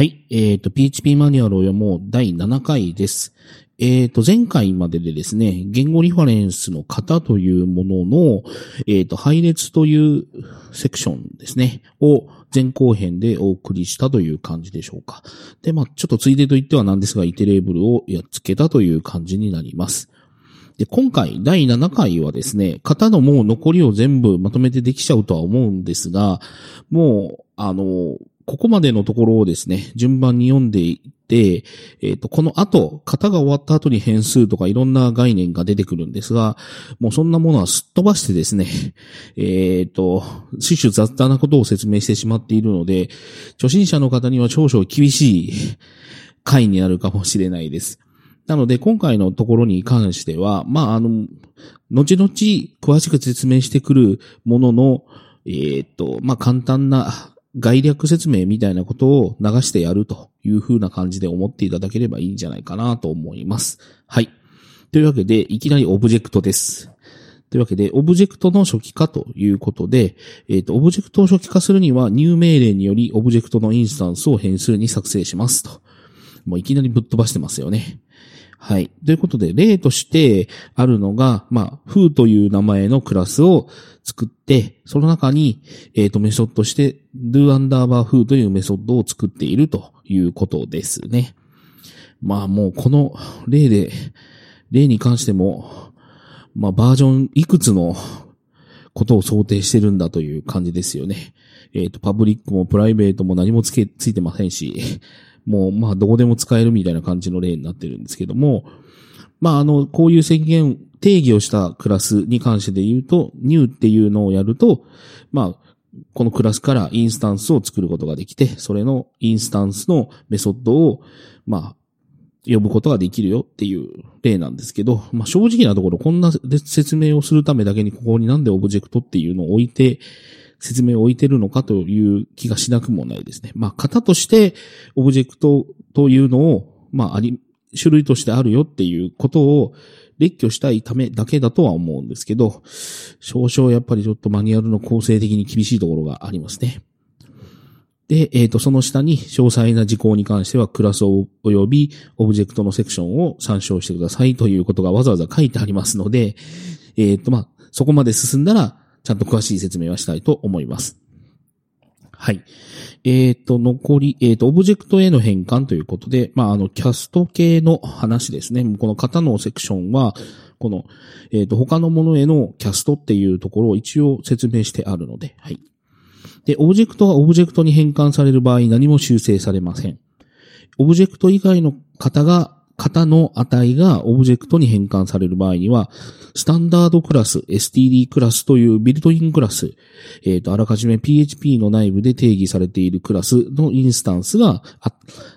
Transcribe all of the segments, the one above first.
はい。えっ、と、PHP マニュアルを読もう第7回です。えっ、と、前回まででですね、言語リファレンスの型というものの、えっ、と、配列というセクションですね、を前後編でお送りしたという感じでしょうか。で、まあちょっとついでと言ってはなんですが、イテレーブルをやっつけたという感じになります。で、今回、第7回はですね、型のもう残りを全部まとめてできちゃうとは思うんですが、もう、あの、ここまでのところをですね、順番に読んでいって、えっ、と、この後、型が終わった後に変数とかいろんな概念が出てくるんですが、もうそんなものはすっ飛ばしてですね、えっ、と、種々雑多なことを説明してしまっているので、初心者の方には少々厳しい回になるかもしれないです。なので、今回のところに関しては、まあ、あの、後々詳しく説明してくるものの、えっ、と、まあ、簡単な概略説明みたいなことを流してやるという風な感じで思っていただければいいんじゃないかなと思います。はい。というわけで、いきなりオブジェクトです。というわけで、オブジェクトの初期化ということで、えっ、と、オブジェクトを初期化するには、 new 命令により、オブジェクトのインスタンスを変数に作成しますと。もういきなりぶっ飛ばしてますよね。はい。ということで、例としてあるのが、まあ、foo という名前のクラスを作って、その中に、えっ、と、メソッドして、do アンダーバー foo というメソッドを作っているということですね。まあ、もうこの例で、例に関しても、まあ、バージョンいくつのことを想定してるんだという感じですよね。えっ、と、パブリックもプライベートも何もつけ、ついてませんし、もう、まあ、どこでも使えるみたいな感じの例になってるんですけども、まあ、あの、こういう宣言、定義をしたクラスに関してで言うと、new っていうのをやると、まあ、このクラスからインスタンスを作ることができて、それのインスタンスのメソッドを、まあ、呼ぶことができるよっていう例なんですけど、まあ正直なところこんな説明をするためだけにここになんでオブジェクトっていうのを置いて、説明を置いてるのかという気がしなくもないですね。まあ型としてオブジェクトというのを、まああり、種類としてあるよっていうことを列挙したいためだけだとは思うんですけど、少々やっぱりちょっとマニュアルの構成的に厳しいところがありますね。で、えっ、と、その下に詳細な事項に関しては、クラスを及びオブジェクトのセクションを参照してくださいということがわざわざ書いてありますので、えっ、と、まあ、そこまで進んだら、ちゃんと詳しい説明はしたいと思います。はい。えっ、と、残り、えっ、と、オブジェクトへの変換ということで、まあ、あの、キャスト系の話ですね。この型のセクションは、この、えっ、と、他のものへのキャストっていうところを一応説明してあるので、はい。で、オブジェクトがオブジェクトに変換される場合何も修正されません。オブジェクト以外の型が、型の値がオブジェクトに変換される場合には、スタンダードクラス、std クラスというビルトインクラス、えっ、と、あらかじめ PHP の内部で定義されているクラスのインスタンスが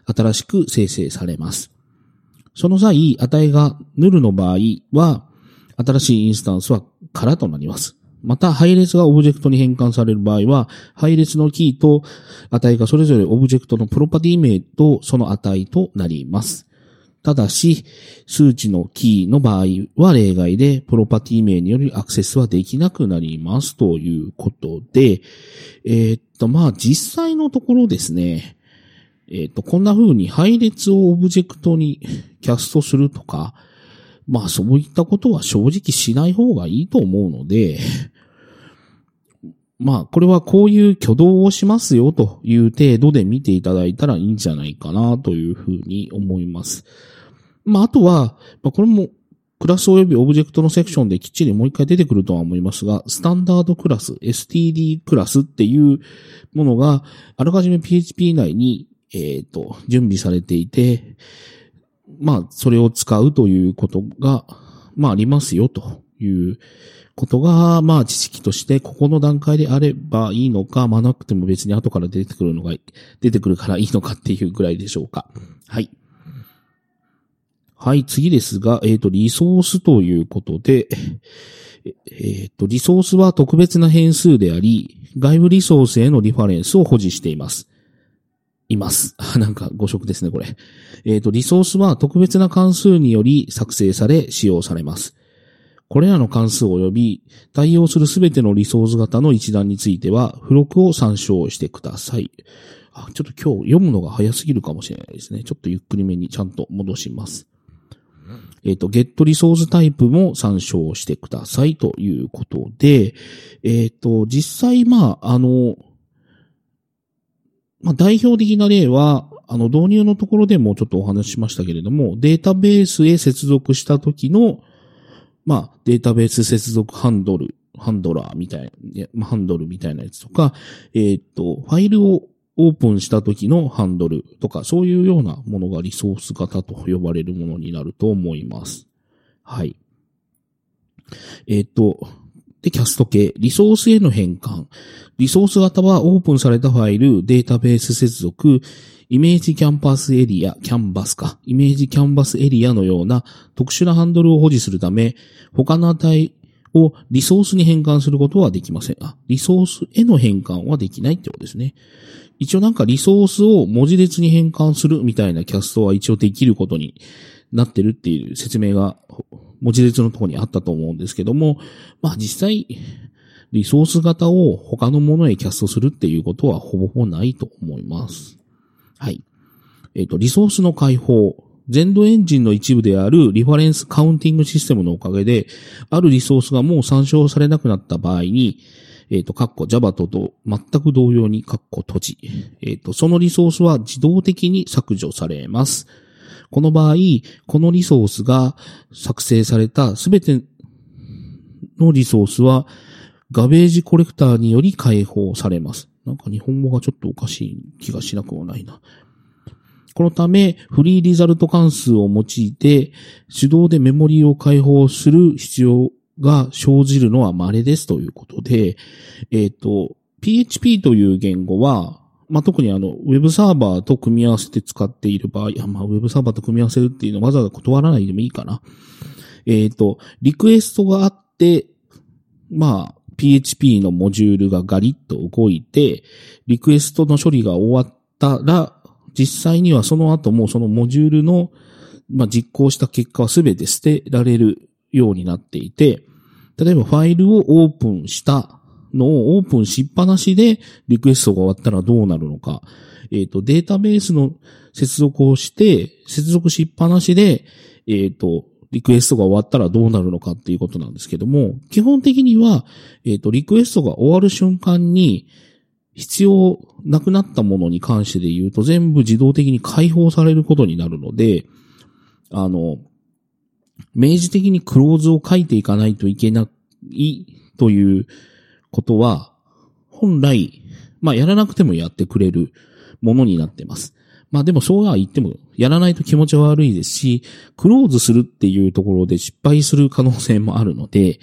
新しく生成されます。その際、値が null の場合は、新しいインスタンスは空となります。また、配列がオブジェクトに変換される場合は、配列のキーと値がそれぞれオブジェクトのプロパティ名とその値となります。ただし、数値のキーの場合は例外で、プロパティ名によりアクセスはできなくなりますということで、えー、っと、まあ、実際のところですね、えー、っと、こんな風に配列をオブジェクトにキャストするとか、まあそういったことは正直しない方がいいと思うので、まあこれはこういう挙動をしますよという程度で見ていただいたらいいんじゃないかなというふうに思います。まああとは、まあこれもクラス及びオブジェクトのセクションできっちりもう一回出てくるとは思いますが、スタンダードクラス、std クラスっていうものがあらかじめ PHP 内に、えっ、と、準備されていて、まあ、それを使うということが、まあ、ありますよ、ということが、まあ、知識として、ここの段階であればいいのか、まあ、なくても別に後から出てくるのが、出てくるからいいのかっていうぐらいでしょうか。はい。はい、次ですが、えっ、と、リソースということで、えっ、と、リソースは特別な変数であり、外部リソースへのリファレンスを保持しています。います。なんか誤色ですね、これ。えっ、と、リソースは特別な関数により作成され使用されます。これらの関数及び対応するすべてのリソース型の一覧については、付録を参照してください。あ、ちょっと今日読むのが早すぎるかもしれないですね。ちょっとゆっくりめにちゃんと戻します。えっ、ー、と、ゲットリソースタイプも参照してくださいということで、えっ、ー、と、実際、まあ、あの、まあ、代表的な例は、あの、導入のところでもちょっとお話ししましたけれども、データベースへ接続した時の、まあ、データベース接続ハンドル、ハンドラーみたいな、ハンドルみたいなやつとか、えっ、と、ファイルをオープンした時のハンドルとか、そういうようなものがリソース型と呼ばれるものになると思います。はい。えっ、と、で、キャスト系、リソースへの変換。リソース型はオープンされたファイル、データベース接続、イメージキャンパスエリア、キャンバスか、イメージキャンバスエリアのような特殊なハンドルを保持するため、他の値をリソースに変換することはできません。あ、リソースへの変換はできないってことですね。一応なんかリソースを文字列に変換するみたいなキャストは一応できることになってるっていう説明が文字列のところにあったと思うんですけども、まあ実際、リソース型を他のものへキャストするっていうことはほぼほぼないと思います。はい。えっ、ー、と、リソースの解放。全土エンジンの一部であるリファレンスカウンティングシステムのおかげで、あるリソースがもう参照されなくなった場合に、えっ、ー、と、カッコ Java とと全く同様にカッコ閉じ。えっ、ー、と、そのリソースは自動的に削除されます。この場合、このリソースが作成されたすべてのリソースはガベージコレクターにより解放されます。なんか日本語がちょっとおかしい気がしなくもないな。このため、フリーリザルト関数を用いて、手動でメモリを解放する必要が生じるのは稀ですということで、えっ、ー、と、PHP という言語は、まあ、特にあの、ウェブサーバーと組み合わせて使っている場合、いや、まあ、ウェブサーバーと組み合わせるっていうのはわざわざ断らないでもいいかな。えっ、ー、と、リクエストがあって、まあ、PHP のモジュールがガリッと動いて、リクエストの処理が終わったら、実際にはその後もそのモジュールの、まあ、実行した結果はすべて捨てられるようになっていて、例えばファイルをオープンしたのをオープンしっぱなしでリクエストが終わったらどうなるのか。えっ、ー、と、データベースの接続をして、接続しっぱなしで、えっ、ー、と、リクエストが終わったらどうなるのかっていうことなんですけども、基本的には、えっ、ー、と、リクエストが終わる瞬間に、必要なくなったものに関してで言うと、全部自動的に解放されることになるので、あの、明示的にクローズを書いていかないといけないということは、本来、まあ、やらなくてもやってくれるものになってます。まあでもそうは言っても、やらないと気持ち悪いですし、クローズするっていうところで失敗する可能性もあるので、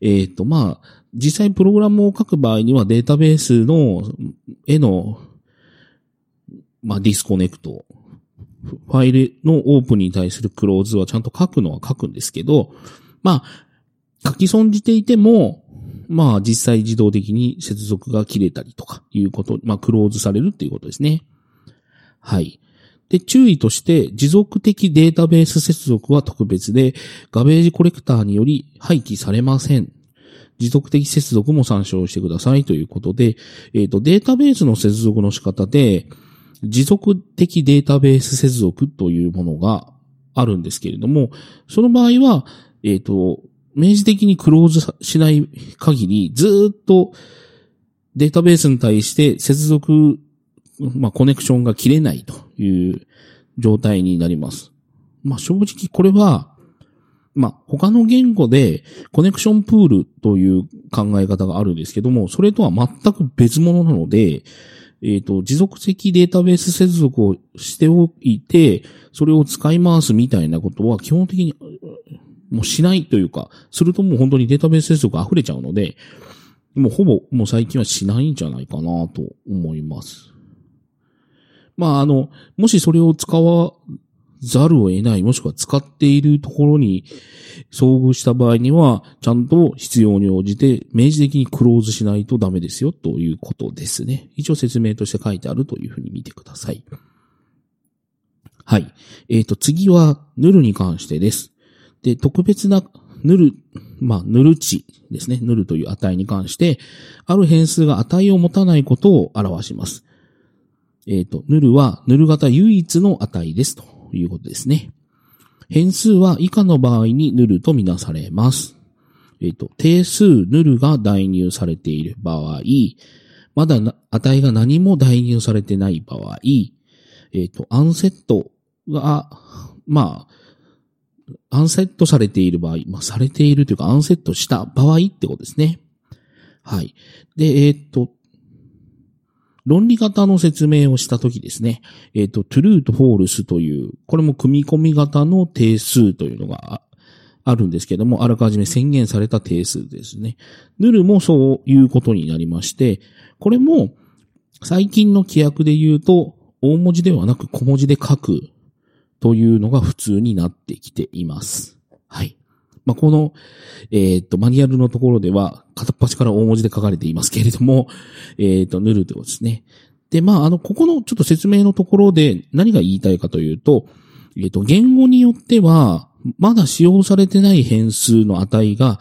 えっ、ー、とまあ、実際プログラムを書く場合にはデータベースの、への、まあ disconnect、ファイルのオープンに対するクローズはちゃんと書くのは書くんですけど、まあ、書き損じていても、まあ実際自動的に接続が切れたりとかいうこと、まあクローズされるっていうことですね。はい。で、注意として、持続的データベース接続は特別で、ガベージコレクターにより廃棄されません。持続的接続も参照してくださいということで、えっ、ー、と、データベースの接続の仕方で、持続的データベース接続というものがあるんですけれども、その場合は、えっ、ー、と、明示的にクローズしない限り、ずっとデータベースに対して接続まあ、コネクションが切れないという状態になります。まあ、正直これは、まあ、他の言語でコネクションプールという考え方があるんですけども、それとは全く別物なので、えっ、ー、と、持続的データベース接続をしておいて、それを使い回すみたいなことは基本的にもうしないというか、するともう本当にデータベース接続溢れちゃうので、もうほぼもう最近はしないんじゃないかなと思います。まあ、あの、もしそれを使わざるを得ない、もしくは使っているところに遭遇した場合には、ちゃんと必要に応じて明示的にクローズしないとダメですよということですね。一応説明として書いてあるというふうに見てください。はい。えっ、ー、と、次は、ヌルに関してです。で、特別なヌルまあ、ヌル値ですね。ヌルという値に関して、ある変数が値を持たないことを表します。えっ、ー、と、ヌルはヌル型唯一の値ですということですね。変数は以下の場合にヌルとみなされます。えっ、ー、と、定数ヌルが代入されている場合、まだ値が何も代入されてない場合、えっ、ー、と、アンセットが、まあ、アンセットされている場合、まあ、されているというか、アンセットした場合ってことですね。はい。で、えっ、と、論理型の説明をしたときですね、えっ、ー、と、true と false という、これも組み込み型の定数というのがあるんですけども、あらかじめ宣言された定数ですね。null もそういうことになりまして、これも最近の規約で言うと、大文字ではなく小文字で書くというのが普通になってきています。はい。まあ、この、えっ、ー、と、マニュアルのところでは、片っ端から大文字で書かれていますけれども、えっ、ー、と、塗るということですね。で、まあ、あの、ここのちょっと説明のところで何が言いたいかというと、えっ、ー、と、言語によっては、まだ使用されてない変数の値が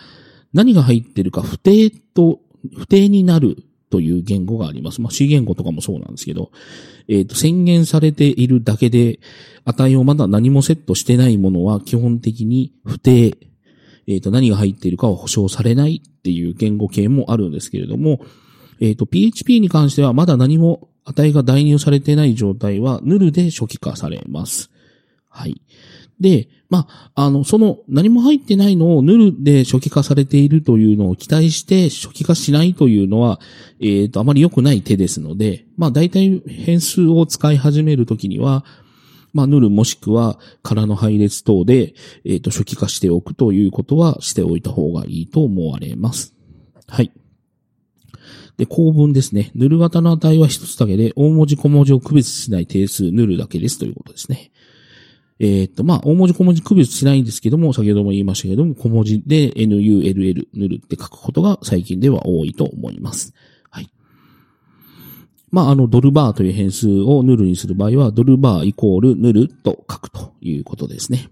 何が入ってるか不定と、不定になるという言語があります。まあ、C 言語とかもそうなんですけど、えっ、ー、と、宣言されているだけで、値をまだ何もセットしてないものは基本的に不定えっ、ー、と、何が入っているかは保証されないっていう言語系もあるんですけれども、えっ、ー、と、PHP に関してはまだ何も値が代入されてない状態はヌルで初期化されます。はい。で、まあ、あの、その何も入ってないのをヌルで初期化されているというのを期待して初期化しないというのは、えっ、ー、と、あまり良くない手ですので、まあ、大体変数を使い始めるときには、まあ、ヌルもしくは空の配列等で、えっ、ー、と、初期化しておくということはしておいた方がいいと思われます。はい。で、構文ですね。ヌル型の値は一つだけで、大文字小文字を区別しない定数ヌルだけですということですね。えっ、と、まあ、大文字小文字区別しないんですけども、先ほども言いましたけども、小文字で null、ヌルって書くことが最近では多いと思います。はいまあ、あの、ドルバーという変数をヌルにする場合は、ドルバーイコールヌルと書くということですね。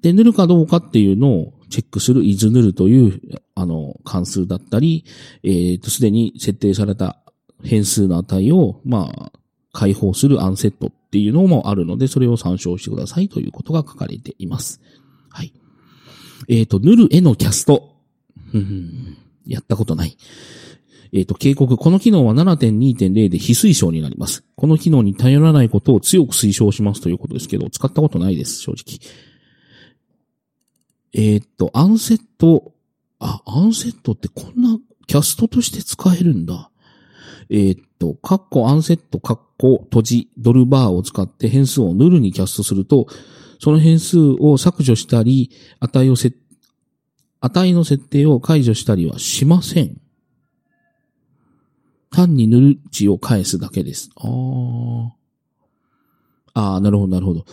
で、ヌルかどうかっていうのをチェックする is ヌルという、あの、関数だったり、えっ、ー、と、すでに設定された変数の値を、まあ、解放するアンセットっていうのもあるので、それを参照してくださいということが書かれています。はい。えっ、ー、と、ヌルへのキャスト。やったことない。えっ、ー、と、警告。この機能は7.2.0で非推奨になります。この機能に頼らないことを強く推奨しますということですけど、使ったことないです、正直。えっ、ー、と、アンセット、あ、アンセットってこんなキャストとして使えるんだ。えっ、と、カッコアンセット、カッコ閉じ、ドルバーを使って変数をヌルにキャストすると、その変数を削除したり、値をせ、値の設定を解除したりはしません。単に塗る字を返すだけです。ああ。ああ、なるほど、なるほど。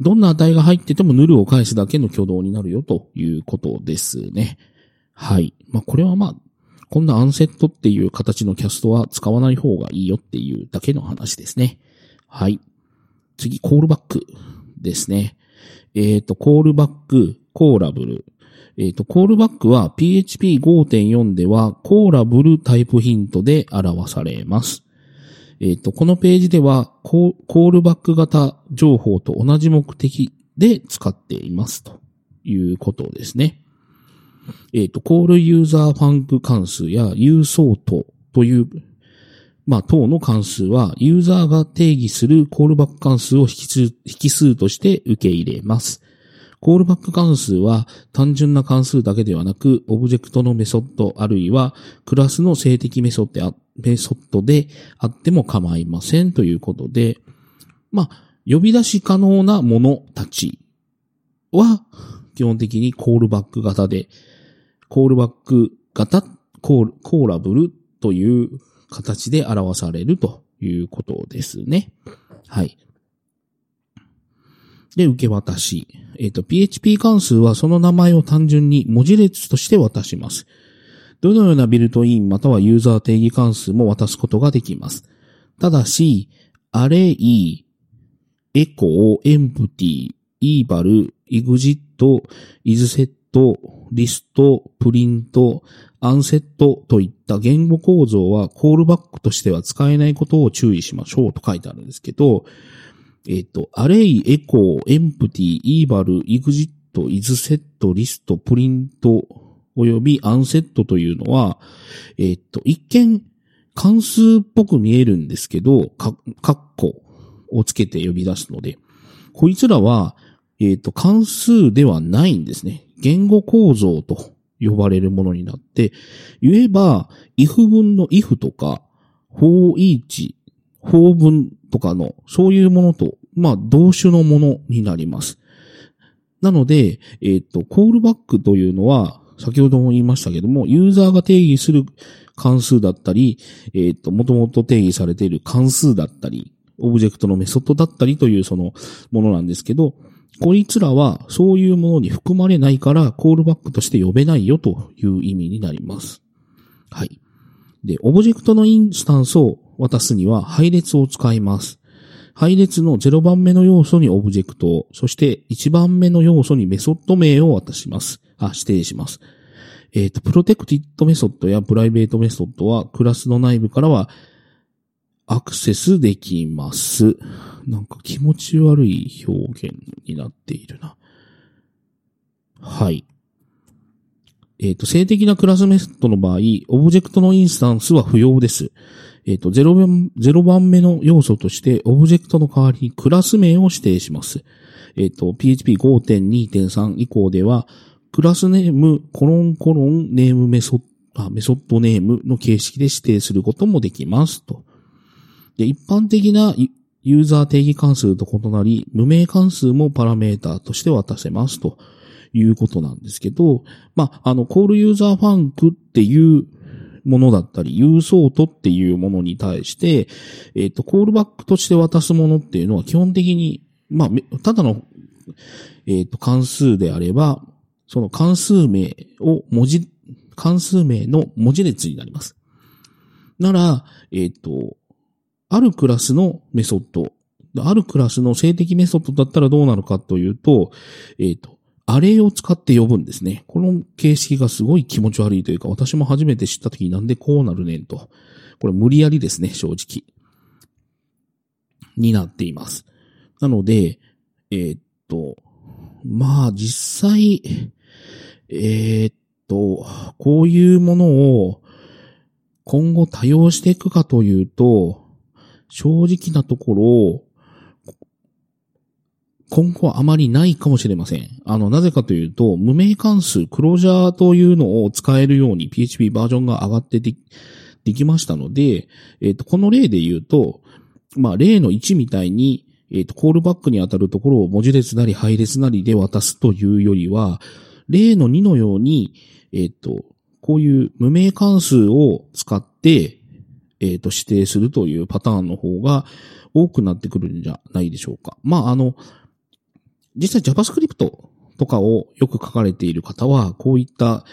どんな値が入っててもヌルを返すだけの挙動になるよということですね。はい。まあ、これはまあ、こんなアンセットっていう形のキャストは使わない方がいいよっていうだけの話ですね。はい。次、コールバックですね。えっ、ー、と、コールバック、コーラブル、えっ、ー、と、コールバックは PHP5.4 ではコーラブルタイプヒントで表されます。えっ、ー、と、このページではコールバック型情報と同じ目的で使っていますということですね。えっ、ー、と、コールユーザーファンク関数やユーソートという、まあ、等の関数は、ユーザーが定義するコールバック関数を引数として受け入れます。コールバック関数は単純な関数だけではなく、オブジェクトのメソッドあるいはクラスの静的メソッドメソッドであっても構いませんということで、まあ、呼び出し可能なものたちは基本的にコールバック型で、コールバック型、コー、コーラブルという形で表されるということですね。はい。で、受け渡し。えっ、ー、と、PHP 関数はその名前を単純に文字列として渡します。どのようなビルトインまたはユーザー定義関数も渡すことができます。ただし、アレイ、エコー、エンプティ、イーバル、イグジット、イズセッ exit, isset, list, print, アンセットといった言語構造はコールバックとしては使えないことを注意しましょうと書いてあるんですけど、えっ、と、アレイ、エコー、エンプティ、イーバル、イグジット、イズセット、リスト、プリント、およびアンセットというのは、えっ、と、一見関数っぽく見えるんですけど、カッコをつけて呼び出すので、こいつらは、えっ、と、関数ではないんですね。言語構造と呼ばれるものになって、言えば、if 文の if とか、for each、for 文とかの、そういうものと、まあ、同種のものになります。なので、えっ、ー、と、コールバックというのは、先ほども言いましたけども、ユーザーが定義する関数だったり、えっ、ー、と、もともと定義されている関数だったり、オブジェクトのメソッドだったりというそのものなんですけど、こいつらはそういうものに含まれないからコールバックとして呼べないよという意味になります。はい。で、オブジェクトのインスタンスを渡すには配列を使います。配列の0番目の要素にオブジェクトを、そして1番目の要素にメソッド名を渡します。あ、指定します。えっ、ー、と、 protected メソッドや private メソッドはクラスの内部からはアクセスできます。なんか気持ち悪い表現になっているな。はい。えっ、ー、と、静的なクラスメソッドの場合、オブジェクトのインスタンスは不要です。えっ、ー、と0番、0番目の要素として、オブジェクトの代わりにクラス名を指定します。えっ、ー、と、PHP5.2.3 以降では、クラスネーム、コロンコロンネームメソッド、メソッドネームの形式で指定することもできますと。で、一般的なユーザー定義関数と異なり、無名関数もパラメータとして渡せますということなんですけど、まあ、あの、コールユーザーファンクっていうものだったり、ユーソートっていうものに対して、えっ、と、コールバックとして渡すものっていうのは基本的に、まあ、ただの、えっ、と、関数であれば、その関数名を文字、関数名の文字列になります。なら、えっ、と、あるクラスのメソッド、あるクラスの静的メソッドだったらどうなるかというと、えっ、ー、と、アレイを使って呼ぶんですね。この形式がすごい気持ち悪いというか、私も初めて知った時になんでこうなるねんと。これ無理やりですね、正直。になっています。なので、えー、っと、まあ実際、えー、っと、こういうものを今後多用していくかというと、正直なところ、今後はあまりないかもしれません。あの、なぜかというと、無名関数、クロージャーというのを使えるように PHP バージョンが上がってでできましたので、えっ、ー、と、この例で言うと、まあ、例の1みたいに、えっ、ー、と、コールバックに当たるところを文字列なり配列なりで渡すというよりは、例の2のように、えっ、ー、と、こういう無名関数を使って、えっ、ー、と、指定するというパターンの方が多くなってくるんじゃないでしょうか。まあ、あの、実際 JavaScript とかをよく書かれている方は、こういった、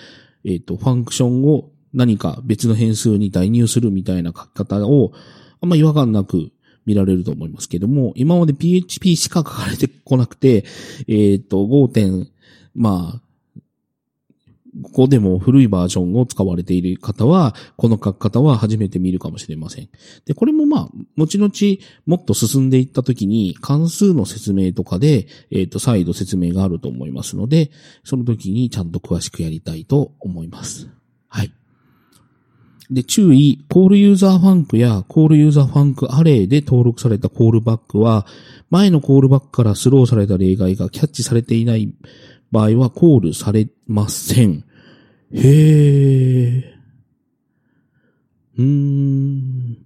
えっ、ー、と、ファンクションを何か別の変数に代入するみたいな書き方を、あんま違和感なく見られると思いますけども、今まで PHP しか書かれてこなくて、えっ、ー、と、5. 点、まあ、ここでも古いバージョンを使われている方は、この書き方は初めて見るかもしれません。で、これもまあ、後々もっと進んでいった時に関数の説明とかで、えっ、ー、と、再度説明があると思いますので、その時にちゃんと詳しくやりたいと思います。はい。で、注意、コールユーザーファンクやコールユーザーファンクアレイで登録されたコールバックは、前のコールバックからスローされた例外がキャッチされていない場合はコールされません。へえ。うーん。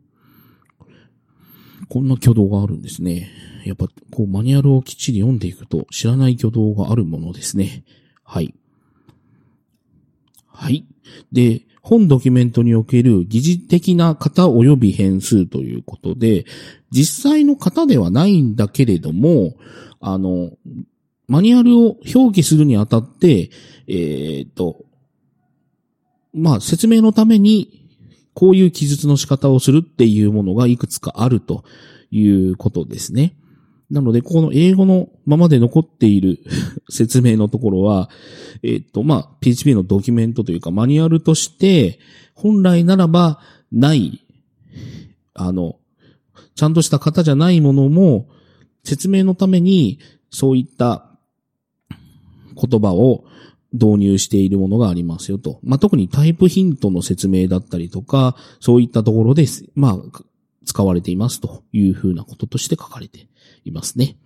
こんな挙動があるんですね。やっぱ、こう、マニュアルをきっちり読んでいくと知らない挙動があるものですね。はい。はい。で、本ドキュメントにおける疑似的な型及び変数ということで、実際の型ではないんだけれども、あの、マニュアルを表記するにあたって、えっ、と、まあ、説明のために、こういう記述の仕方をするっていうものがいくつかあるということですね。なので、この英語のままで残っている 説明のところは、えっ、と、まあ、PHP のドキュメントというかマニュアルとして、本来ならばない、あの、ちゃんとした型じゃないものも、説明のために、そういった言葉を導入しているものがありますよと。まあ、特にタイプヒントの説明だったりとか、そういったところで。まあ、使われていますというふうなこととして書かれていますね。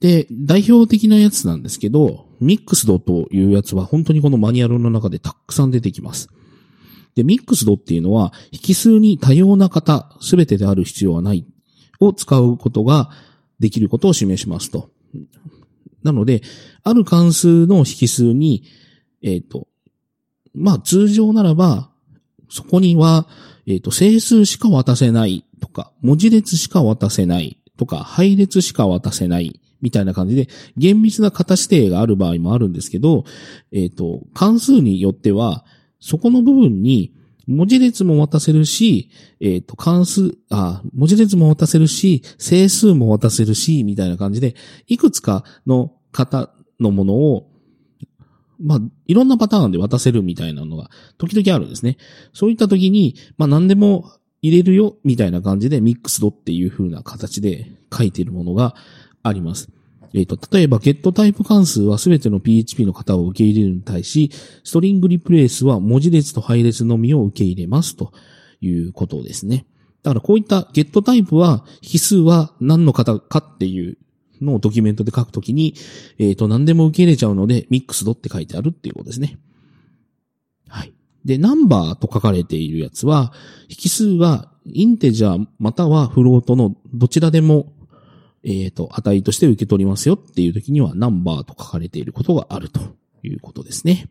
で、代表的なやつなんですけど、ミックスドというやつは本当にこのマニュアルの中でたくさん出てきます。で、ミックスドっていうのは、引数に多様な型、すべてである必要はないを使うことができることを示しますと。なので、ある関数の引数に、えっ、ー、と、まあ通常ならば、そこには、えっ、ー、と、整数しか渡せないとか、文字列しか渡せないとか、配列しか渡せないみたいな感じで、厳密な型指定がある場合もあるんですけど、えっ、ー、と、関数によっては、そこの部分に文字列も渡せるし、えっ、ー、と、関数、あ、文字列も渡せるし、整数も渡せるし、みたいな感じで、いくつかの型のものを、まあ、いろんなパターンで渡せるみたいなのが、時々あるんですね。そういった時に、まあ、何でも入れるよ、みたいな感じで、ミックスドっていう風な形で書いているものがあります。えっ、ー、と、例えば、ゲットタイプ関数はすべての PHP の型を受け入れるに対し、ストリングリプレイスは文字列と配列のみを受け入れますということですね。だからこういったゲットタイプは、引数は何の型かっていうのをドキュメントで書くときに、えっ、ー、と、何でも受け入れちゃうので、ミックスドって書いてあるっていうことですね。はい。で、ナンバーと書かれているやつは、引数はインテジャーまたはフロートのどちらでもえっ、ー、と、値として受け取りますよっていう時にはナンバーと書かれていることがあるということですね。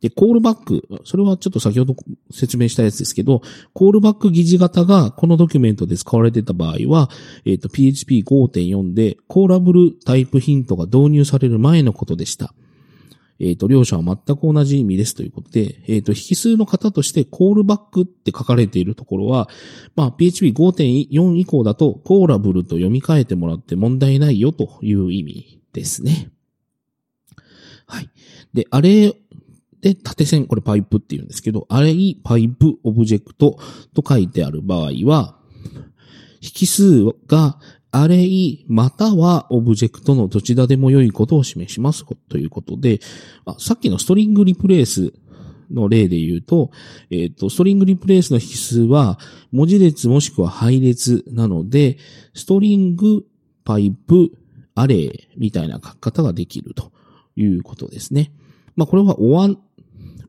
で、コールバック、それはちょっと先ほど説明したやつですけど、コールバック疑似型がこのドキュメントで使われてた場合は、えっ、ー、と、PHP5.4 でコーラブルタイプヒントが導入される前のことでした。えっ、ー、と、両者は全く同じ意味ですということで、えっ、ー、と、引数の型としてコールバックって書かれているところは、まあ、PHP5.4 以降だとコーラブルと読み替えてもらって問題ないよという意味ですね。はい。で、あれで、縦線、これパイプって言うんですけど、あれにパイプオブジェクトと書いてある場合は、引数がアレイまたはオブジェクトのどちらでも良いことを示しますということで、さっきのストリングリプレイスの例で言うと、えっ、ー、と、ストリングリプレイスの引数は文字列もしくは配列なので、ストリング、パイプ、アレイみたいな書き方ができるということですね。まあ、これはおわん、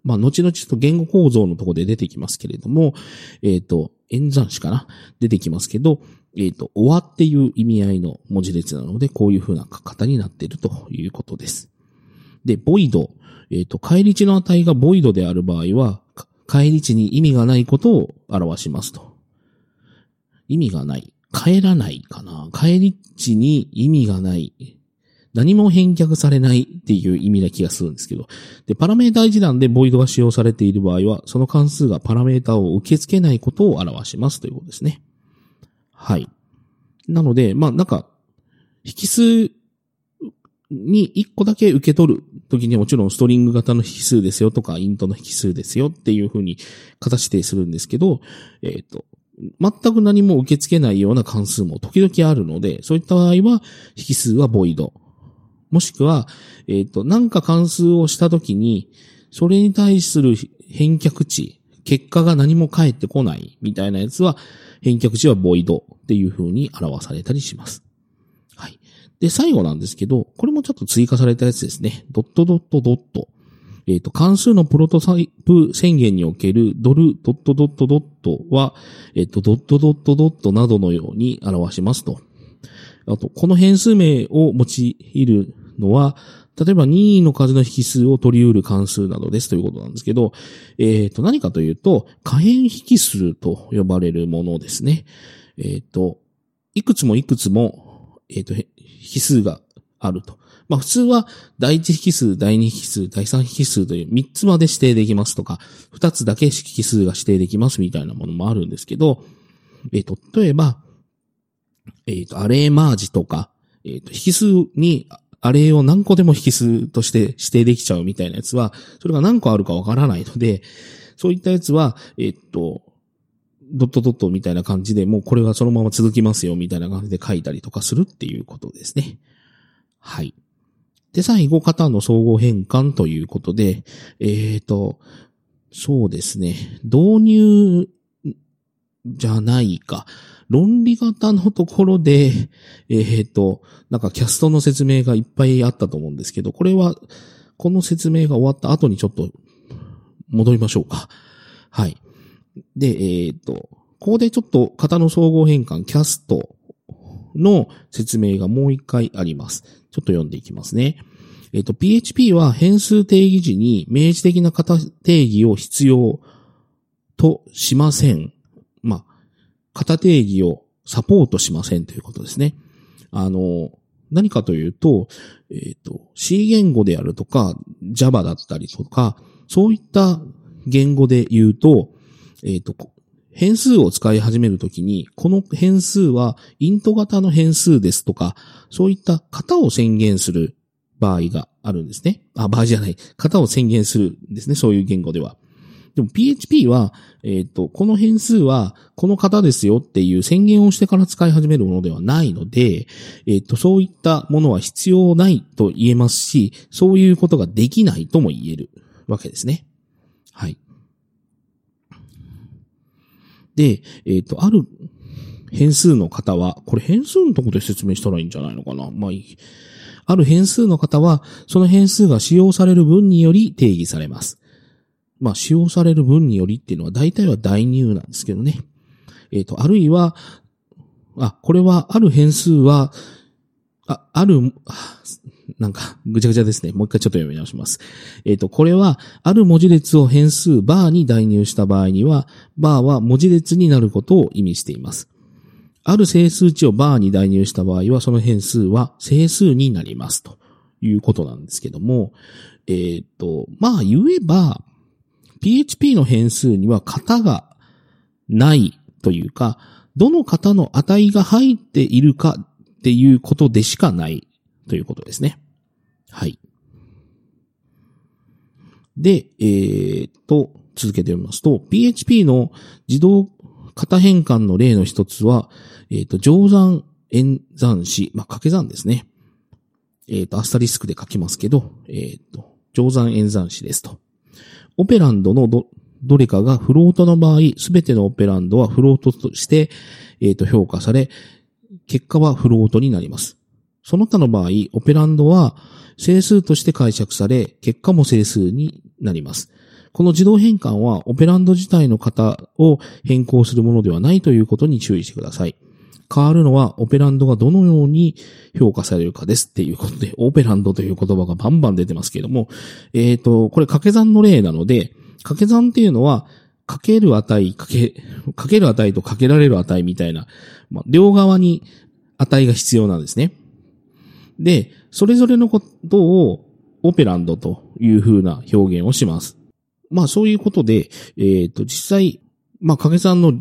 まあ、後々と言語構造のところで出てきますけれども、えっ、ー、と、演算子かな？出てきますけど、えっ、ー、と、終わっていう意味合いの文字列なので、こういう風な書き方になっているということです。で、ボイド。えっ、ー、と、返り値の値がボイドである場合は、返り値に意味がないことを表しますと。意味がない。帰らないかな。返り値に意味がない。何も返却されないっていう意味な気がするんですけど。で、パラメータ一覧でボイドが使用されている場合は、その関数がパラメータを受け付けないことを表しますということですね。はい。なので、まあなんか、引数に1個だけ受け取るときにもちろんストリング型の引数ですよとか、イントの引数ですよっていうふうに形指定するんですけど、えっ、ー、と、全く何も受け付けないような関数も時々あるので、そういった場合は、引数はボイド。もしくは、えっ、ー、と、何か関数をしたときに、それに対する返却値、結果が何も返ってこないみたいなやつは、返却値はボイドっていう風に表されたりします。はい。で、最後なんですけど、これもちょっと追加されたやつですね。ドットドットドット。えっ、ー、と、関数のプロトタイプ宣言におけるドルドットドットドットは、えっ、ー、と、ドットドットドットなどのように表しますと。あと、この変数名を用いるのは、例えば任意の数の引数を取り得る関数などですということなんですけど、えっ、ー、と、何かというと、可変引数と呼ばれるものですね。えっ、ー、と、いくつもいくつも、えっ、ー、と、引数があると。まあ普通は第一引数、第二引数、第三引数という三つまで指定できますとか、二つだけ引数が指定できますみたいなものもあるんですけど、えっ、と、例えば、えっ、と、アレイマージとか、えっ、と、引数に、あれを何個でも引数として指定できちゃうみたいなやつは、それが何個あるかわからないので、そういったやつは、えっ、と、ドットドットみたいな感じで、もうこれはそのまま続きますよ、みたいな感じで書いたりとかするっていうことですね。はい。で、最後、型の相互変換ということで、えっ、ー、と、そうですね。導入じゃないか。論理型のところで、えっ、と、なんかキャストの説明がいっぱいあったと思うんですけど、これは、この説明が終わった後にちょっと戻りましょうか。はい。で、えっ、と、ここでちょっと型の総合変換、キャストの説明がもう一回あります。ちょっと読んでいきますね。えっ、と、PHP は変数定義時に明示的な型定義を必要としません。型定義をサポートしませんということですね。あの、何かというと、えっ、ー、と、C 言語であるとか、Java だったりとか、そういった言語で言うと、えっ、ー、と、変数を使い始めるときに、この変数はイント型の変数ですとか、そういった型を宣言する場合があるんですね。あ、場合じゃない。型を宣言するんですね。そういう言語では。でも PHP は、えっ、ー、と、この変数はこの型ですよっていう宣言をしてから使い始めるものではないので、えっ、ー、と、そういったものは必要ないと言えますし、そういうことができないとも言えるわけですね。はい。で、えっ、ー、と、ある変数の方は、これ変数のとこで説明したらいいんじゃないのかなまあいい。ある変数の方は、その変数が使用される分により定義されます。まあ、使用される分によりっていうのは大体は代入なんですけどね。えっ、ー、と、あるいは、あ、これは、ある変数は、あ、ある、なんか、ぐちゃぐちゃですね。もう一回ちょっと読み直します。えっ、ー、と、これは、ある文字列を変数バーに代入した場合には、バーは文字列になることを意味しています。ある整数値をバーに代入した場合は、その変数は整数になります。ということなんですけども、えっ、ー、と、まあ言えば、PHP の変数には型がないというか、どの型の値が入っているかっていうことでしかないということですね。はい。で、えー、っと、続けて読みますと、PHP の自動型変換の例の一つは、えー、っと、乗算演算子、まあ、掛け算ですね。えー、っと、アスタリスクで書きますけど、えっと、乗算演算子ですと。オペランドのど、どれかがフロートの場合、すべてのオペランドはフロートとして、えっ、と、評価され、結果はフロートになります。その他の場合、オペランドは整数として解釈され、結果も整数になります。この自動変換はオペランド自体の型を変更するものではないということに注意してください。変わるのはオペランドがどのように評価されるかですっていうことで、オペランドという言葉がバンバン出てますけれども、えっ、ー、と、これ掛け算の例なので、掛け算っていうのは、かける値、かけ、かける値とかけられる値みたいな、まあ、両側に値が必要なんですね。で、それぞれのことをオペランドという風な表現をします。まあそういうことで、えっ、ー、と、実際、まあ掛け算の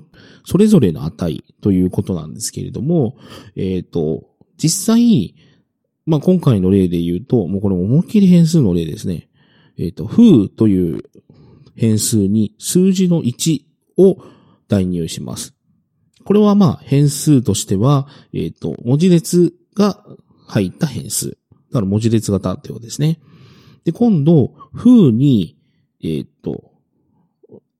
それぞれの値ということなんですけれども、えっ、ー、と、実際、まあ今回の例で言うと、もうこれ思いっきり変数の例ですね。えっ、ー、と、f という変数に数字の1を代入します。これはまあ変数としては、えっ、ー、と、文字列が入った変数。だから文字列型ってことですね。で、今度、風に、えっ、と、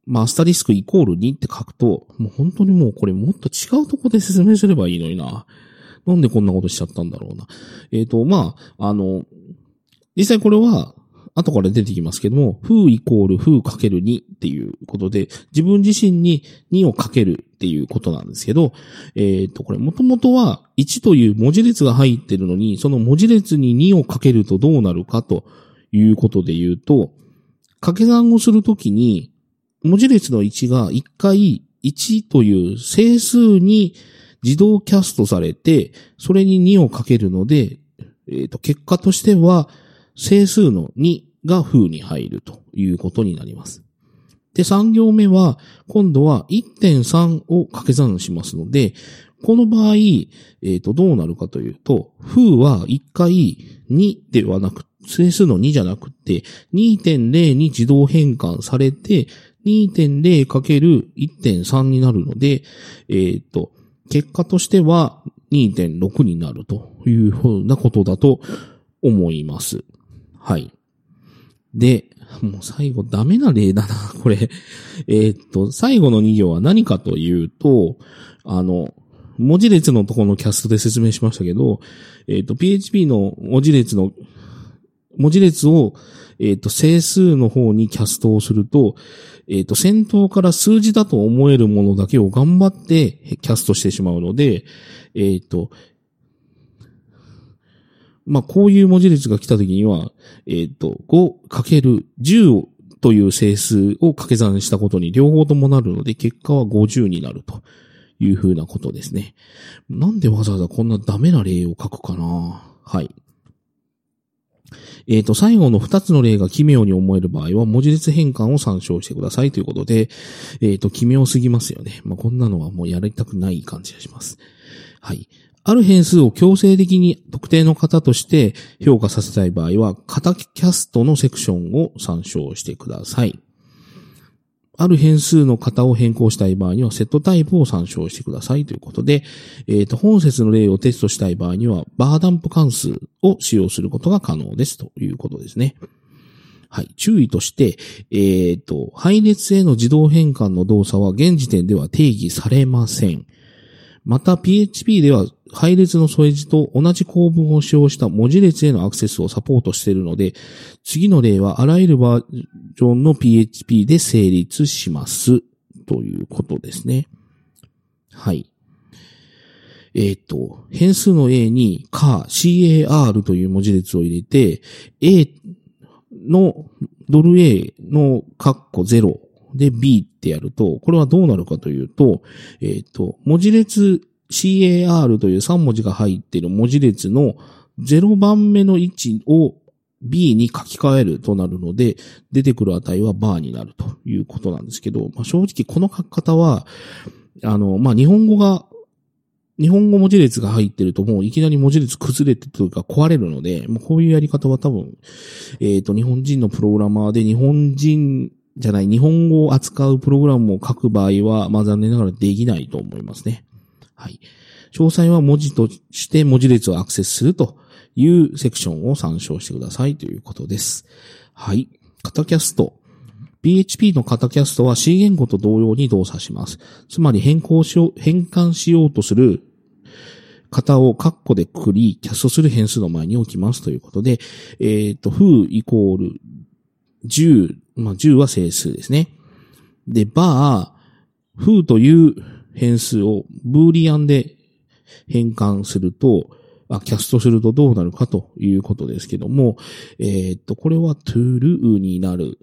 まあ、アスタリスクイコール2って書くと、もう本当にもうこれもっと違うとこで説明すればいいのにな。なんでこんなことしちゃったんだろうな。えっ、ー、と、まあ、あの、実際これは、後から出てきますけども、風イコール風かける2っていうことで、自分自身に2をかけるっていうことなんですけど、えっ、ー、と、これもともとは1という文字列が入ってるのに、その文字列に2をかけるとどうなるかということで言うと、掛け算をするときに、文字列の1が1回1という整数に自動キャストされて、それに2をかけるので、えっ、ー、と、結果としては、整数の2が風に入るということになります。で、3行目は、今度は1.3を掛け算しますので、この場合、えっ、と、どうなるかというと、風は1回2ではなく、整数の2じゃなくて、2.0に自動変換されて、2.0×1.3 になるので、えっ、と、結果としては2.6になるというふうなことだと思います。はい。で、もう最後ダメな例だな、これ。えー、と、最後の2行は何かというと、あの、文字列のところのキャストで説明しましたけど、えー、と、PHP の文字列の、文字列を、えっ、と、整数の方にキャストをすると、えっ、と、先頭から数字だと思えるものだけを頑張ってキャストしてしまうので、えっ、と、まあ、こういう文字列が来た時には、えっ、と、5×10 という整数を掛け算したことに両方ともなるので、結果は50になるというふうなことですね。なんでわざわざこんなダメな例を書くかなはい。えっ、ー、と、最後の2つの例が奇妙に思える場合は、文字列変換を参照してくださいということで、えっ、ー、と、奇妙すぎますよね。まあ、こんなのはもうやりたくない感じがします。はい。ある変数を強制的に特定の型として評価させたい場合は、型キャストのセクションを参照してください。ある変数の型を変更したい場合には、セットタイプを参照してくださいということで、えっ、ー、と、本節の例をテストしたい場合には、バーダンプ関数を使用することが可能ですということですね。はい。注意として、えっ、ー、と、配列への自動変換の動作は現時点では定義されません。また PHP では配列の添え字と同じ構文を使用した文字列へのアクセスをサポートしているので、次の例はあらゆるバージョンの PHP で成立します。ということですね。はい。えっ、ー、と、変数の A に car, car という文字列を入れて、A のドル A のカッコ0で B ってやると、これはどうなるかというと、えっ、ー、と、文字列 CAR という3文字が入っている文字列の0番目の位置を B に書き換えるとなるので、出てくる値はバーになるということなんですけど、まあ、正直この書き方は、あの、まあ、日本語が、日本語文字列が入ってるともういきなり文字列崩れてというか壊れるので、もうこういうやり方は多分、えっ、ー、と、日本人のプログラマーで日本人じゃない、日本語を扱うプログラムを書く場合は、まあ残念ながらできないと思いますね。はい。詳細は文字として文字列をアクセスするというセクションを参照してくださいということです。はい。型キャスト。PHP の型キャストは C 言語と同様に動作します。つまり変更しよう、変換しようとする型をカッコでくり、キャストする変数の前に置きますということで、えっ、ー、と、foo イコール10、まあ、10は整数ですね。で、バー、フーという変数をブーリアンで変換すると、あ、キャストするとどうなるかということですけども、えー、っと、これは true になる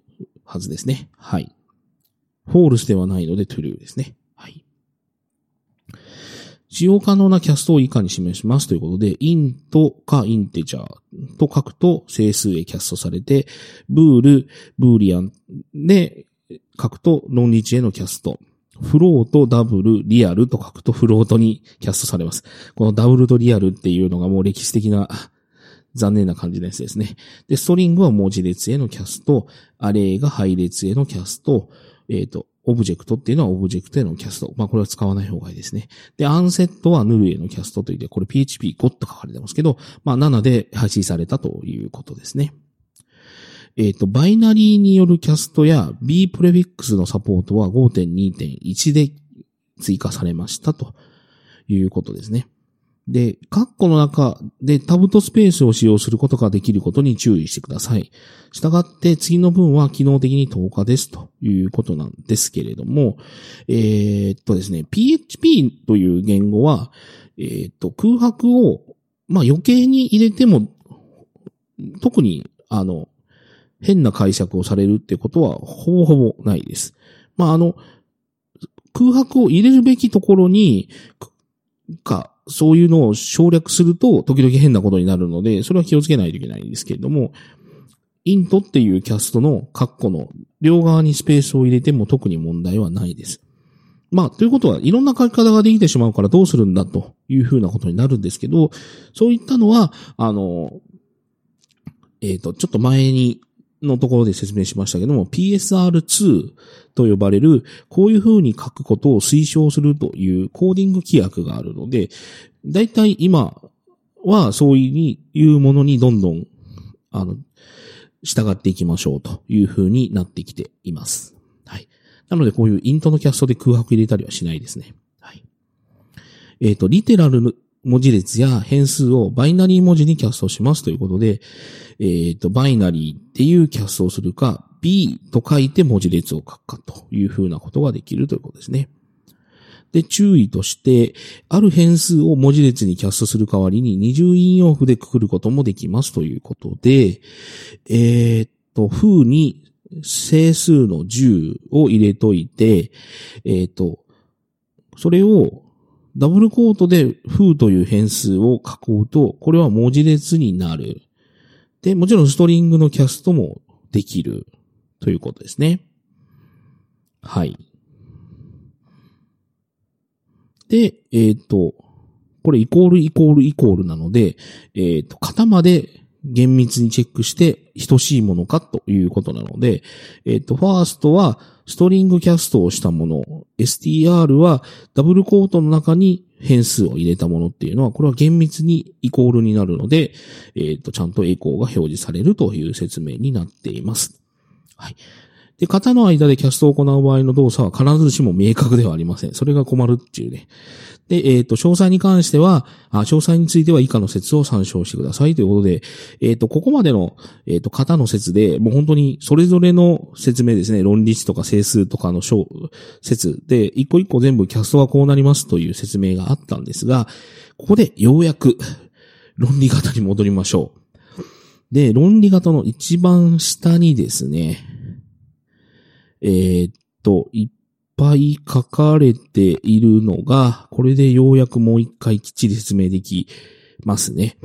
はずですね。はい。false ではないので true ですね。はい。使用可能なキャストを以下に示しますということで、int か integer と書くと整数へキャストされて、ブール、ブーリアンで書くと論理値へのキャスト。フロート、ダブル、リアルと書くとフロートにキャストされます。このダブルとリアルっていうのがもう歴史的な残念な感じのやつですね。で、 string は文字列へのキャスト、 array が配列へのキャスト、えっ、ー、と、オブジェクトっていうのはオブジェクトへのキャスト。まあこれは使わない方がいいですね。で、 unset は null へのキャストといって、これ PHP5 と書かれてますけど、まあ7で廃止されたということですね。えっ、ー、と、バイナリーによるキャストや B プレフィックスのサポートは5.2.1で追加されましたということですね。で、カッコの中でタブとスペースを使用することができることに注意してください。したがって次の文は機能的に10日ですということなんですけれども、えー、っとですね、PHP という言語は、えー、っと、空白を、まあ、余計に入れても、特に、あの、変な解釈をされるってことはほぼほぼないです。まあ、あの、空白を入れるべきところに、か、そういうのを省略すると、時々変なことになるので、それは気をつけないといけないんですけれども、イントっていうキャストのカッコの両側にスペースを入れても特に問題はないです。まあ、ということは、いろんな書き方ができてしまうからどうするんだというふうなことになるんですけど、そういったのは、あの、えっ、と、ちょっと前に、のところで説明しましたけども、PSR2 と呼ばれる、こういうふうに書くことを推奨するというコーディング規約があるので、だいたい今はそういうものにどんどん、あの、従っていきましょうというふうになってきています。はい。なのでこういうイントのキャストで空白入れたりはしないですね。はい。えっ、ー、と、リテラル文字列や変数をバイナリー文字にキャストしますということで、えっ、と、バイナリーっていうキャストをするか、B と書いて文字列を書くかというふうなことができるということですね。で、注意として、ある変数を文字列にキャストする代わりに二重引用符でくくることもできますということで、えー、っと、風に整数の10を入れといて、えー、っと、それをダブルコートで風という変数を囲うと、これは文字列になる。で、もちろんストリングのキャストもできるということですね。はい。で、えっ、ー、と、これイコールイコールイコールなので、えっ、ー、と、型まで厳密にチェックして等しいものかということなので、えっ、ー、と、ファーストはストリングキャストをしたもの、str はダブルコートの中に変数を入れたものっていうのは、これは厳密にイコールになるので、えっ、ー、と、ちゃんとエコーが表示されるという説明になっています。はい。で、型の間でキャストを行う場合の動作は必ずしも明確ではありません。それが困るっていうね。で、えっ、ー、と、詳細に関してはあ、詳細については以下の説を参照してくださいということで、えっ、ー、と、ここまでの、えっ、ー、と、型の説で、もう本当にそれぞれの説明ですね、論理値とか整数とかの説で、一個一個全部キャストはこうなりますという説明があったんですが、ここでようやく論理型に戻りましょう。で、論理型の一番下にですね、えー、っと、いっぱい書かれているのが、これでようやくもう一回きっちり説明できますね。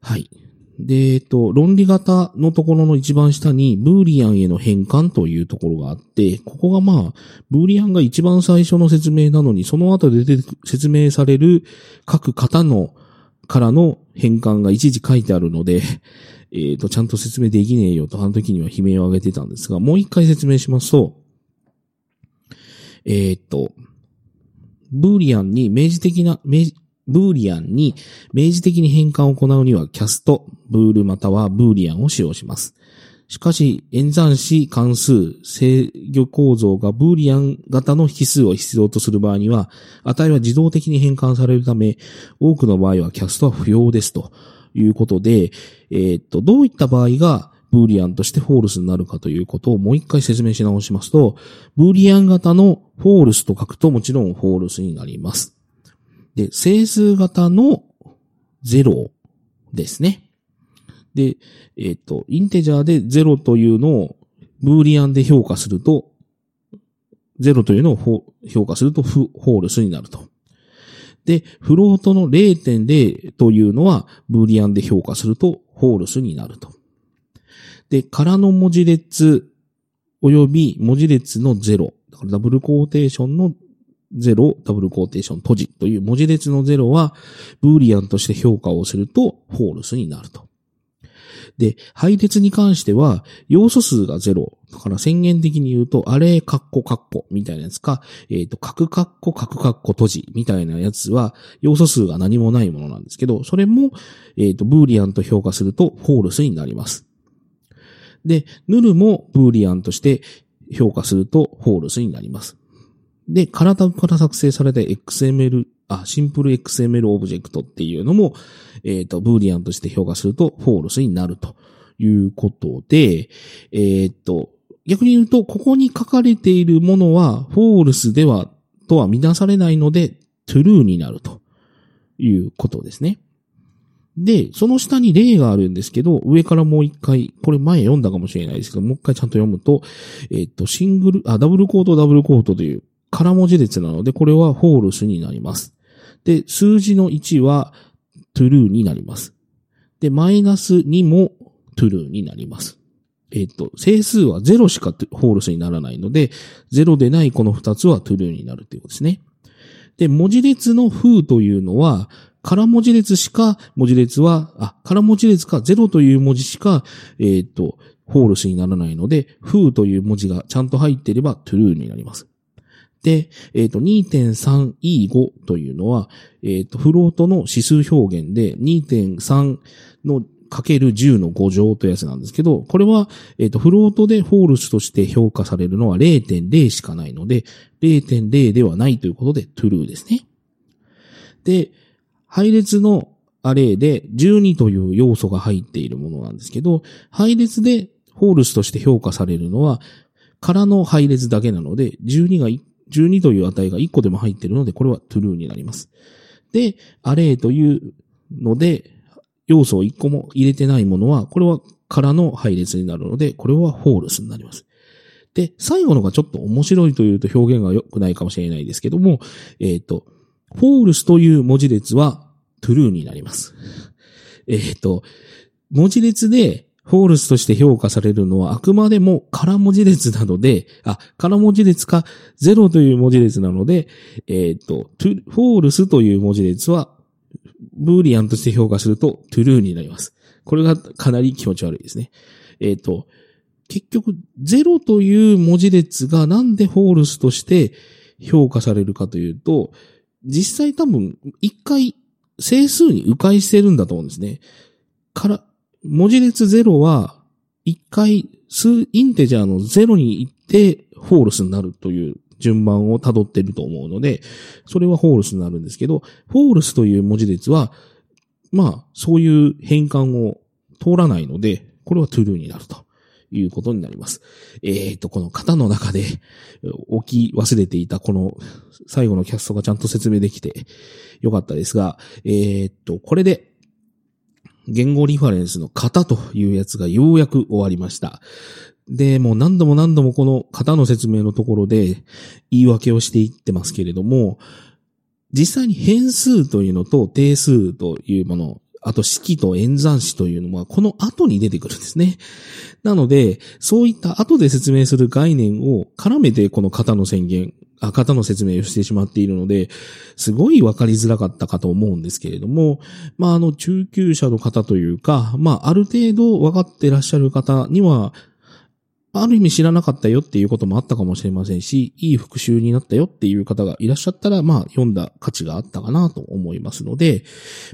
はい。で、えっと、論理型のところの一番下に、ブーリアンへの変換というところがあって、ここがまあ、ブーリアンが一番最初の説明なのに、その後で説明される各型のからの変換が一時書いてあるので、えっ、ー、と、ちゃんと説明できねえよと、あの時には悲鳴を上げてたんですが、もう一回説明しますと、えっ、ー、と、ブーリアンに明示的な、明ブーリアンに明示的に変換を行うにはキャスト、ブールまたはブーリアンを使用します。しかし、演算子関数、制御構造が boolean 型の引数を必要とする場合には、値は自動的に変換されるため、多くの場合はキャストは不要ですとということで、え、っと、どういった場合が boolean として false になるかということをもう一回説明し直しますと、 boolean 型の false と書くともちろん false になります。で、整数型の0ですね。で、えっ、と、インテジャーで0というのをブーリアンで評価すると、0というのを評価するとフォールスになると。で、フロートの0.0というのは、ブーリアンで評価すると、ホールスになると。で、空の文字列、及び文字列の0。だからダブルコーテーションの0、ダブルコーテーション閉じという文字列の0は、ブーリアンとして評価をすると、ホールスになると。で、配列に関しては、要素数が0。だから宣言的に言うと、あれ、カッコカッコみたいなやつか、えっ、ー、と、角カッコ角カッコ閉じみたいなやつは、要素数が何もないものなんですけど、それも、えっ、ー、と、ブーリアンと評価すると、フォールスになります。で、ヌルもブーリアンとして評価すると、 false になります。で、空タグから作成された XML あ、シンプル XML オブジェクトっていうのも、えっ、ー、と、 boolean として評価すると、 false になるということで、えっ、ー、と、逆に言うと、ここに書かれているものは、 false では、とは見なされないので、 true になるということですね。で、その下に例があるんですけど、上からもう一回、これ前読んだかもしれないですけど、もう一回ちゃんと読むと、えっ、と、シングル、あ、ダブルコートダブルコートという空文字列なので、これは false になります。で、数字の1は true になります。で、マイナス2も true になります。えっ、と、整数は0しか false にならないので、0でないこの2つは true になるということですね。で、文字列の風というのは、空文字列しか文字列は、あ、空文字列か0という文字しか、えっ、と、 false にならないので、風という文字がちゃんと入っていれば true になります。で、えっ、ー、と、2.3E5 というのは、えっ、ー、と、 float の指数表現で2.3のかける10の5乗というやつなんですけど、これは、えっ、ー、と、 float で false として評価されるのは0.0しかないので、0.0ではないということで true ですね。で、配列のアレイで12という要素が入っているものなんですけど、配列でフォールスとして評価されるのは、空の配列だけなので、12が1 12という値が1個でも入っているので、これは true になります。で、アレイというので、要素を1個も入れてないものは、これは空の配列になるので、これは false になります。で、最後のがちょっと面白いというと表現が良くないかもしれないですけども、えっ、ー、と、false という文字列は true になります。えっ、と、文字列で false として評価されるのはあくまでも空文字列なので、あ、空文字列か0という文字列なので、えっ、と、 false という文字列は、 boolean として評価すると true になります。これがかなり気持ち悪いですね。えっ、と、結局、0という文字列がなんで false として評価されるかというと、実際多分、一回整数に迂回してるんだと思うんですね。から、文字列0は、一回数、 integer の0に行って、 false になるという順番を辿ってると思うので、それは false になるんですけど、 false という文字列は、まあ、そういう変換を通らないので、これは true になるということになります。えっ、ー、と、この型の中で置き忘れていたこの最後のキャストがちゃんと説明できてよかったですが、えっ、ー、と、これで言語リファレンスの型というやつがようやく終わりました。で、もう何度も何度もこの型の説明のところで言い訳をしていってますけれども、実際に変数というのと定数というもの、あと式と演算子というのはこの後に出てくるんですね。なので、そういった後で説明する概念を絡めてこの型の宣言、方の説明をしてしまっているので、すごいわかりづらかったかと思うんですけれども、まあ、あの、中級者の方というか、まあ、ある程度分かってらっしゃる方には、ある意味知らなかったよっていうこともあったかもしれませんし、いい復習になったよっていう方がいらっしゃったら、まあ、読んだ価値があったかなと思いますので、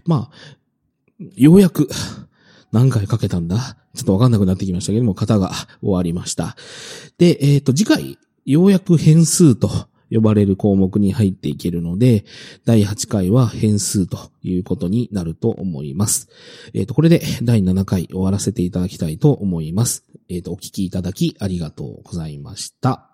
まあ、ようやく、何回かけたんだ？ちょっとわかんなくなってきましたけども、型が終わりました。で、えっ、ー、と、次回、ようやく変数と呼ばれる項目に入っていけるので、第8回は変数ということになると思います。えっ、ー、と、これで第7回終わらせていただきたいと思います。えっ、ー、と、お聞きいただきありがとうございました。